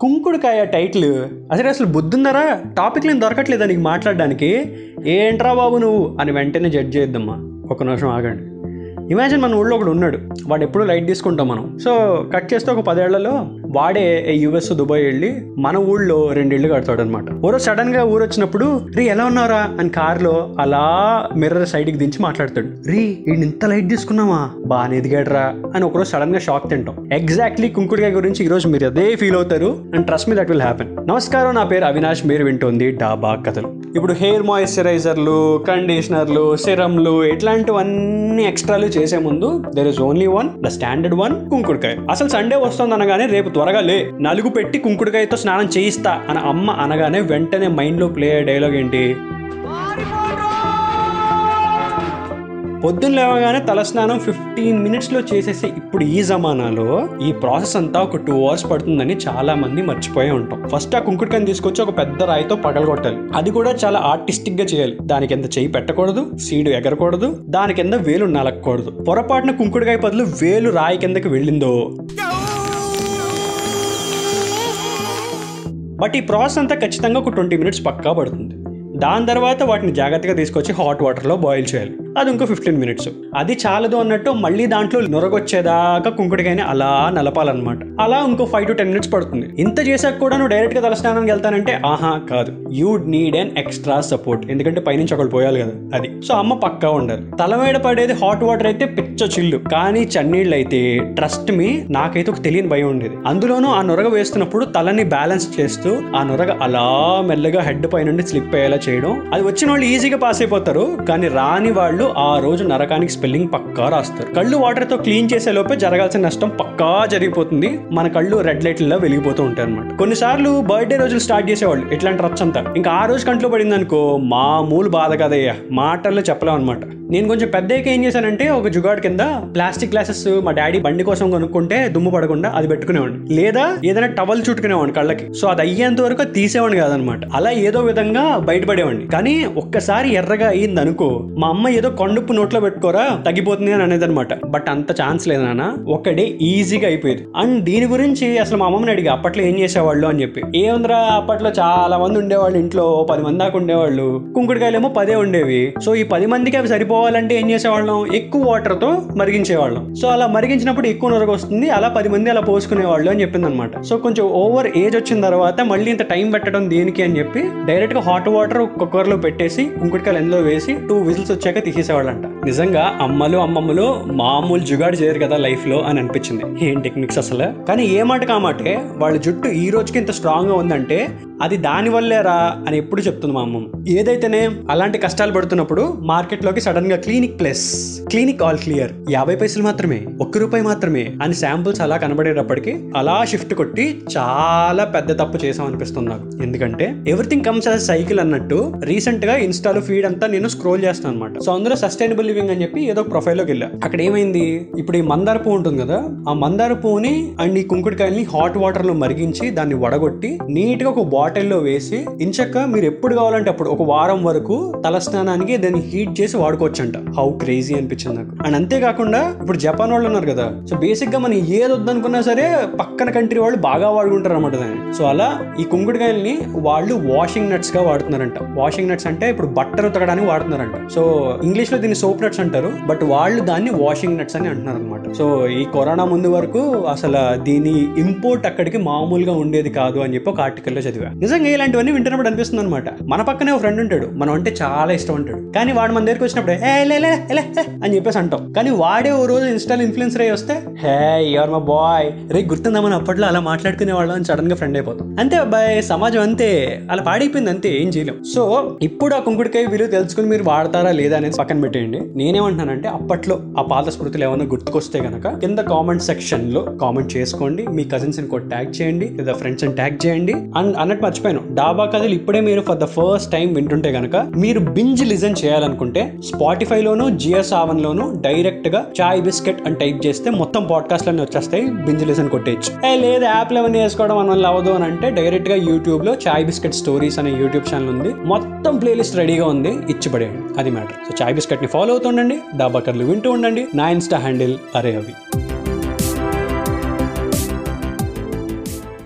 కుంకుడుకాయ title. అసలు అసలు బుద్ధుందరా? Topic నేను దొరకట్లేదా నీకు మాట్లాడడానికి? ఏంట్రా బాబు నువ్వు? అని వెంటనే జడ్జ్ చేద్దామా? ఒక నిమిషం ఆగండి. ఇమాజిన్ మన ఊళ్ళో ఒకడు ఉన్నాడు. వాడు ఎప్పుడూ లైట్ తీసుకుంటాం మనం. సో కట్ చేస్తే ఒక పదేళ్ళలో వాడే యుఎస్ దుబాయ్ వెళ్ళి మన ఊళ్ళో రెండిళ్ళు కడతాడు అనమాట ఓరో సడన్గా ఊరు వచ్చినప్పుడు రీ ఎలా ఉన్నారా అని కార్లో అలా మిర్రర్ సైడ్కి దించి మాట్లాడతాడు. రీ ఈయన ఇంత లైట్ తీసుకున్నావా? బాగానే ఎదిగాడరా అని ఒకరోజు సడన్గా షాక్ తింటాం. ఎగ్జాక్ట్లీ కుంకుడికాయ గురించి ఈ రోజు మీరు అదే ఫీల్ అవుతారు and trust me that will happen. నమస్కారం నా పేరు అవినాష్ మీరు వింటుంది డాబా కథలు. ఇప్పుడు హెయిర్ మాయిశ్చరైజర్లు కండిషనర్లు సిరమ్లు ఇట్లాంటివన్నీ ఎక్స్ట్రాలు చేసే ముందు there is only one the standard one కుంకుడుకాయ. అసలు సండే వస్తుంది అనగానే రేపు త్వరగా లే. నలుగు పెట్టి కుంకుడుకాయతో స్నానం చేయిస్తా అని అమ్మ అనగానే వెంటనే మైండ్లో ప్లే అయ్యే డైలాగ్ ఏంటి? పొద్దున్న లేవగానే తలస్నానం ఫిఫ్టీన్ మినిట్స్లో చేసేసే ఇప్పుడు ఈ జమానాలో ఈ ప్రాసెస్ అంతా ఒక టూ అవర్స్ పడుతుందని చాలా మంది మర్చిపోయి ఉంటాం. ఫస్ట్ ఆ కుంకుడుకాయని తీసుకొచ్చి ఒక పెద్ద రాయితో పగలగొట్టాలి. అది కూడా చాలా ఆర్టిస్టిక్గా చేయాలి. దాని కింద చేయి పెట్టకూడదు సీడు ఎగరకూడదు దాని కింద వేలు నలకూడదు పొరపాటున కుంకుడుకాయ బదులు వేలు రాయి కిందకి వెళ్ళిందో? బట్ ఈ ప్రాసెస్ అంతా ఖచ్చితంగా ఒక ట్వంటీ మినిట్స్ పక్కా పడుతుంది. దాని తర్వాత వాటిని జాగ్రత్తగా తీసుకొచ్చి హాట్ వాటర్లో బాయిల్ చేయాలి. అది ఇంకో ఫిఫ్టీన్ మినిట్స్ అది చాలదు అన్నట్టు మళ్ళీ దాంట్లో నొరగొచ్చేదాకా కుంకుడికాయని అలా నలపాలన్నమాట. అలా ఇంకో ఫైవ్ టు టెన్ మినిట్స్ పడుతుంది. ఇంత చేసాక కూడా నువ్వు డైరెక్ట్గా తలస్నానానికి వెళ్తానంటే ఆహా కాదు. You need an extra support ఎందుకంటే పైనుంచి ఒకళ్ళు పోయాలి కదా. అది. సో అమ్మ పక్కా ఉండాలి. తలమేడ పడేది హాట్ వాటర్ అయితే పిచ్చ చిల్లు. కానీ చన్నీళ్ళు అయితే ట్రస్ట్ మీ నాకైతే ఒక తెలియని భయం ఉండేది. అందులోనూ ఆ నొరగ వేస్తున్నప్పుడు తలని బ్యాలెన్స్ చేస్తూ ఆ నొరగ అలా మెల్లగా హెడ్ పై నుండి స్లిప్ అయ్యేలా చేయడం. అది వచ్చిన వాళ్ళు ఈజీగా పాస్ అయిపోతారు. కానీ రాని వాళ్ళు ఆ రోజు నరకానికి స్పెల్లింగ్ పక్కా రాస్తారు. కళ్ళు వాటర్తో క్లీన్ చేసే లోపే జరగాల్సిన నష్టం పక్కా జరిగిపోతుంది. మన కళ్ళు రెడ్ లైట్లలో వెలిగిపోతూ ఉంటాయి అనమాట కొన్నిసార్లు బర్త్డే రోజులు స్టార్ట్ చేసేవాళ్ళు ఇట్లాంటి రచ్చంతా. ఇంకా ఆ రోజు కంట్లో పడింది అనుకో మామూలు బాధ కదయ్యా. మాటల్లో చెప్పలేం అనమాట నేను కొంచెం పెద్దగా ఏం చేశానంటే ఒక జుగాడ్ కింద ప్లాస్టిక్ గ్లాసెస్ మా డాడీ బండి కోసం కొనుక్కుంటే దుమ్ము పడకుండా అది పెట్టుకునేవాడిని. లేదా ఏదైనా టవల్ చుట్టుకునేవాడిని కళ్ళకి. సో అది అయ్యేంత వరకు తీసేవాడిని కాదనమాట. అలా ఏదో విధంగా బయటపడేవాడిని. కానీ ఒక్కసారి ఎర్రగా అయ్యింది అనుకో మా అమ్మ ఏదో కండుప్పు నోట్లో పెట్టుకోరా తగ్గిపోతుంది అని అనేది అనమాట బట్ అంత ఛాన్స్ లేదు నాన్న. ఒక ఈజీగా అయిపోయేది. అండ్ దీని గురించి అసలు మా అమ్మని అడిగి అప్పట్లో ఏం చేసేవాళ్ళు అని చెప్పి. ఏముందిరా అప్పట్లో చాలా మంది ఉండేవాళ్ళు ఇంట్లో పది మంది దాకా ఉండేవాళ్ళు. కుంకుడుకాయలేమో పదే ఉండేవి. సో ఈ పది మందికి అవి సరిపో పోవాలంటే ఏం చేసేవాళ్ళం? ఎక్కువ వాటర్తో మరిగించేవాళ్ళం. సో అలా మరిగించినప్పుడు ఎక్కువ నొరగ వస్తుంది అలా పది మంది అలా పోసుకునేవాళ్ళు అని చెప్పింది అనమాట సో కొంచెం ఓవర్ ఏజ్ వచ్చిన తర్వాత మళ్ళీ ఇంత టైం పెట్టడం దేనికి అని చెప్పి డైరెక్ట్గా హాట్ వాటర్ కుక్కర్లో పెట్టేసి కుంకుడుకాయలు ఎందులో వేసి టూ విజిల్స్ వచ్చాక తీసేసేవాళ్ళంట. నిజంగా అమ్మలు అమ్మమ్మలు మామూలు జుగాడు చేయరు కదా లైఫ్లో అని అనిపించింది. ఏం టెక్నిక్స్ అసలు? కానీ ఏ మాట కామాటే వాళ్ళ జుట్టు ఈ రోజుకి ఇంత స్ట్రాంగ్గా ఉందంటే అది దానివల్లేరా అని ఎప్పుడు చెప్తుంది మా అమ్మ ఏదైతేనే అలాంటి కష్టాలు పడుతున్నప్పుడు మార్కెట్లోకి సడన్గా Clinic Plus Clinic All Clear. యాభై పైసలు మాత్రమే ఒక్క రూపాయి మాత్రమే అని శాంపుల్స్ అలా కనబడేటప్పటికి అలా షిఫ్ట్ కొట్టి చాలా పెద్ద తప్పు చేసాం అనిపిస్తుంది నాకు. ఎందుకంటే ఎవ్రీథింగ్ కమ్స్ అస్ సైకిల్ అన్నట్టు రీసెంట్గా ఇన్స్టాలో ఫీడ్ అంతా నేను స్క్రోల్ చేస్తాను అనమాట సో అందులో సస్టైనబుల్ లివింగ్ అని చెప్పి ఏదో ప్రొఫైల్లోకి వెళ్ళా. అక్కడ ఏమైంది? ఇప్పుడు ఈ మందార పువ్వు ఉంటుంది కదా ఆ మందార పువ్వుని అండ్ ఈ కుంకుడుకాయల్ని హాట్ వాటర్లో మరిగించి దాన్ని వడగొట్టి నీట్గా ఒక బాటిల్లో వేసి ఇంచక్క మీరు ఎప్పుడు కావాలంటే అప్పుడు ఒక వారం వరకు తలస్నానానికి దాన్ని హీట్ చేసి వాడుకోవచ్చంట. హౌ క్రేజీ అనిపించింది నాకు. అండ్ అంతేకాకుండా ఇప్పుడు జపాన్ వాళ్ళు ఉన్నారు కదా సో బేసిక్గా మనం ఏది వద్దనుకున్నా సరే పక్కన కంట్రీ వాళ్ళు బాగా వాడుకుంటారు అనమాట దాన్ని. సో అలా ఈ కుంగుడుకాయల్ని వాళ్ళు వాషింగ్ నట్స్గా వాడుతున్నారంట. వాషింగ్ నట్స్ అంటే ఇప్పుడు బట్టలు ఉతకడానికి వాడుతున్నారంట. సో ఇంగ్లీష్లో దీన్ని సోప్ నట్స్ అంటారు బట్ వాళ్ళు దాన్ని వాషింగ్ నట్స్ అని అంటున్నారు అనమాట సో ఈ కరోనా ముందు వరకు అసలు దీని ఇంపోర్ట్ అక్కడికి మామూలుగా ఉండేది కాదు అని చెప్పి ఒక ఆర్టికల్లో చదివా. నిజంగా ఇలాంటివన్నీ వింటున్నప్పుడు అనిపిస్తుంది అనమాట మన పక్కనే ఒక ఫ్రెండ్ ఉంటాడు. మనం అంటే చాలా ఇష్టం ఉంటాడు. కానీ వాడు మన దగ్గరికి వచ్చినప్పుడు ఏ లే లే, లే, అని చెప్పేసి అంటాం. కానీ వాడే ఓ రోజు ఇన్స్టాల్ ఇన్ఫ్లుయెన్సర్ అయ్యి వస్తే హే యువర్ మా బాయ్ రే గుర్తుందా మనం అప్పట్లో అలా మాట్లాడుకునే వాళ్ళం అని సడన్గా ఫ్రెండ్ అయిపోతాం. అంతే అబ్బాయి సమాజం అంతే. అలా పాడైపోయింది అంతే ఏం చేయలేం. సో ఇప్పుడు ఆ కుంకుడికాయ విలువ తెలుసుకుని మీరు వాడతారా లేదా అనేది పక్కన పెట్టేయండి. నేనేమంటున్నానంటే అప్పట్లో ఆ పాత స్మృతులు ఏమైనా గుర్తుకొస్తే గనక కింద కామెంట్ సెక్షన్లో కామెంట్ చేసుకోండి. మీ కజిన్స్ని కూడా ట్యాగ్ చేయండి. లేదా ఫ్రెండ్స్ని ట్యాగ్ చేయండి. అండ్ అన్నట్టు మర్చిపోయాను. డాబా కథలు ఇప్పుడే మీరు ఫర్ ద ఫస్ట్ టైం వింటుంటే కనుక మీరు బింజ్ లిజన్ చేయాలనుకుంటే స్పాటిఫై లోను జియో సావన్ లోను డైరెక్ట్గా చాయ్ బిస్కెట్ అని టైప్ చేస్తే మొత్తం పాడ్కాస్ట్ లన్నీ వచ్చేస్తాయి. Binge listen కొట్టేయచ్చు. ఏ లేదు యాప్లో అవన్నీ వేసుకోవడం మన వల్ల అవ్వదు అని అంటే డైరెక్ట్గా యూట్యూబ్లో చాయ్ బిస్కెట్ స్టోరీస్ అనే యూట్యూబ్ ఛానల్ ఉంది. మొత్తం ప్లేలిస్ట్ రెడీగా ఉంది. ఇచ్చిపడేయండి అది మ్యాటర్ సో చాయ్ బిస్కెట్ని ఫాలో అవుతుండండి. డాబా కర్లు వింటూ ఉండండి. నా ఇన్స్టా హ్యాండిల్ అరే అవి.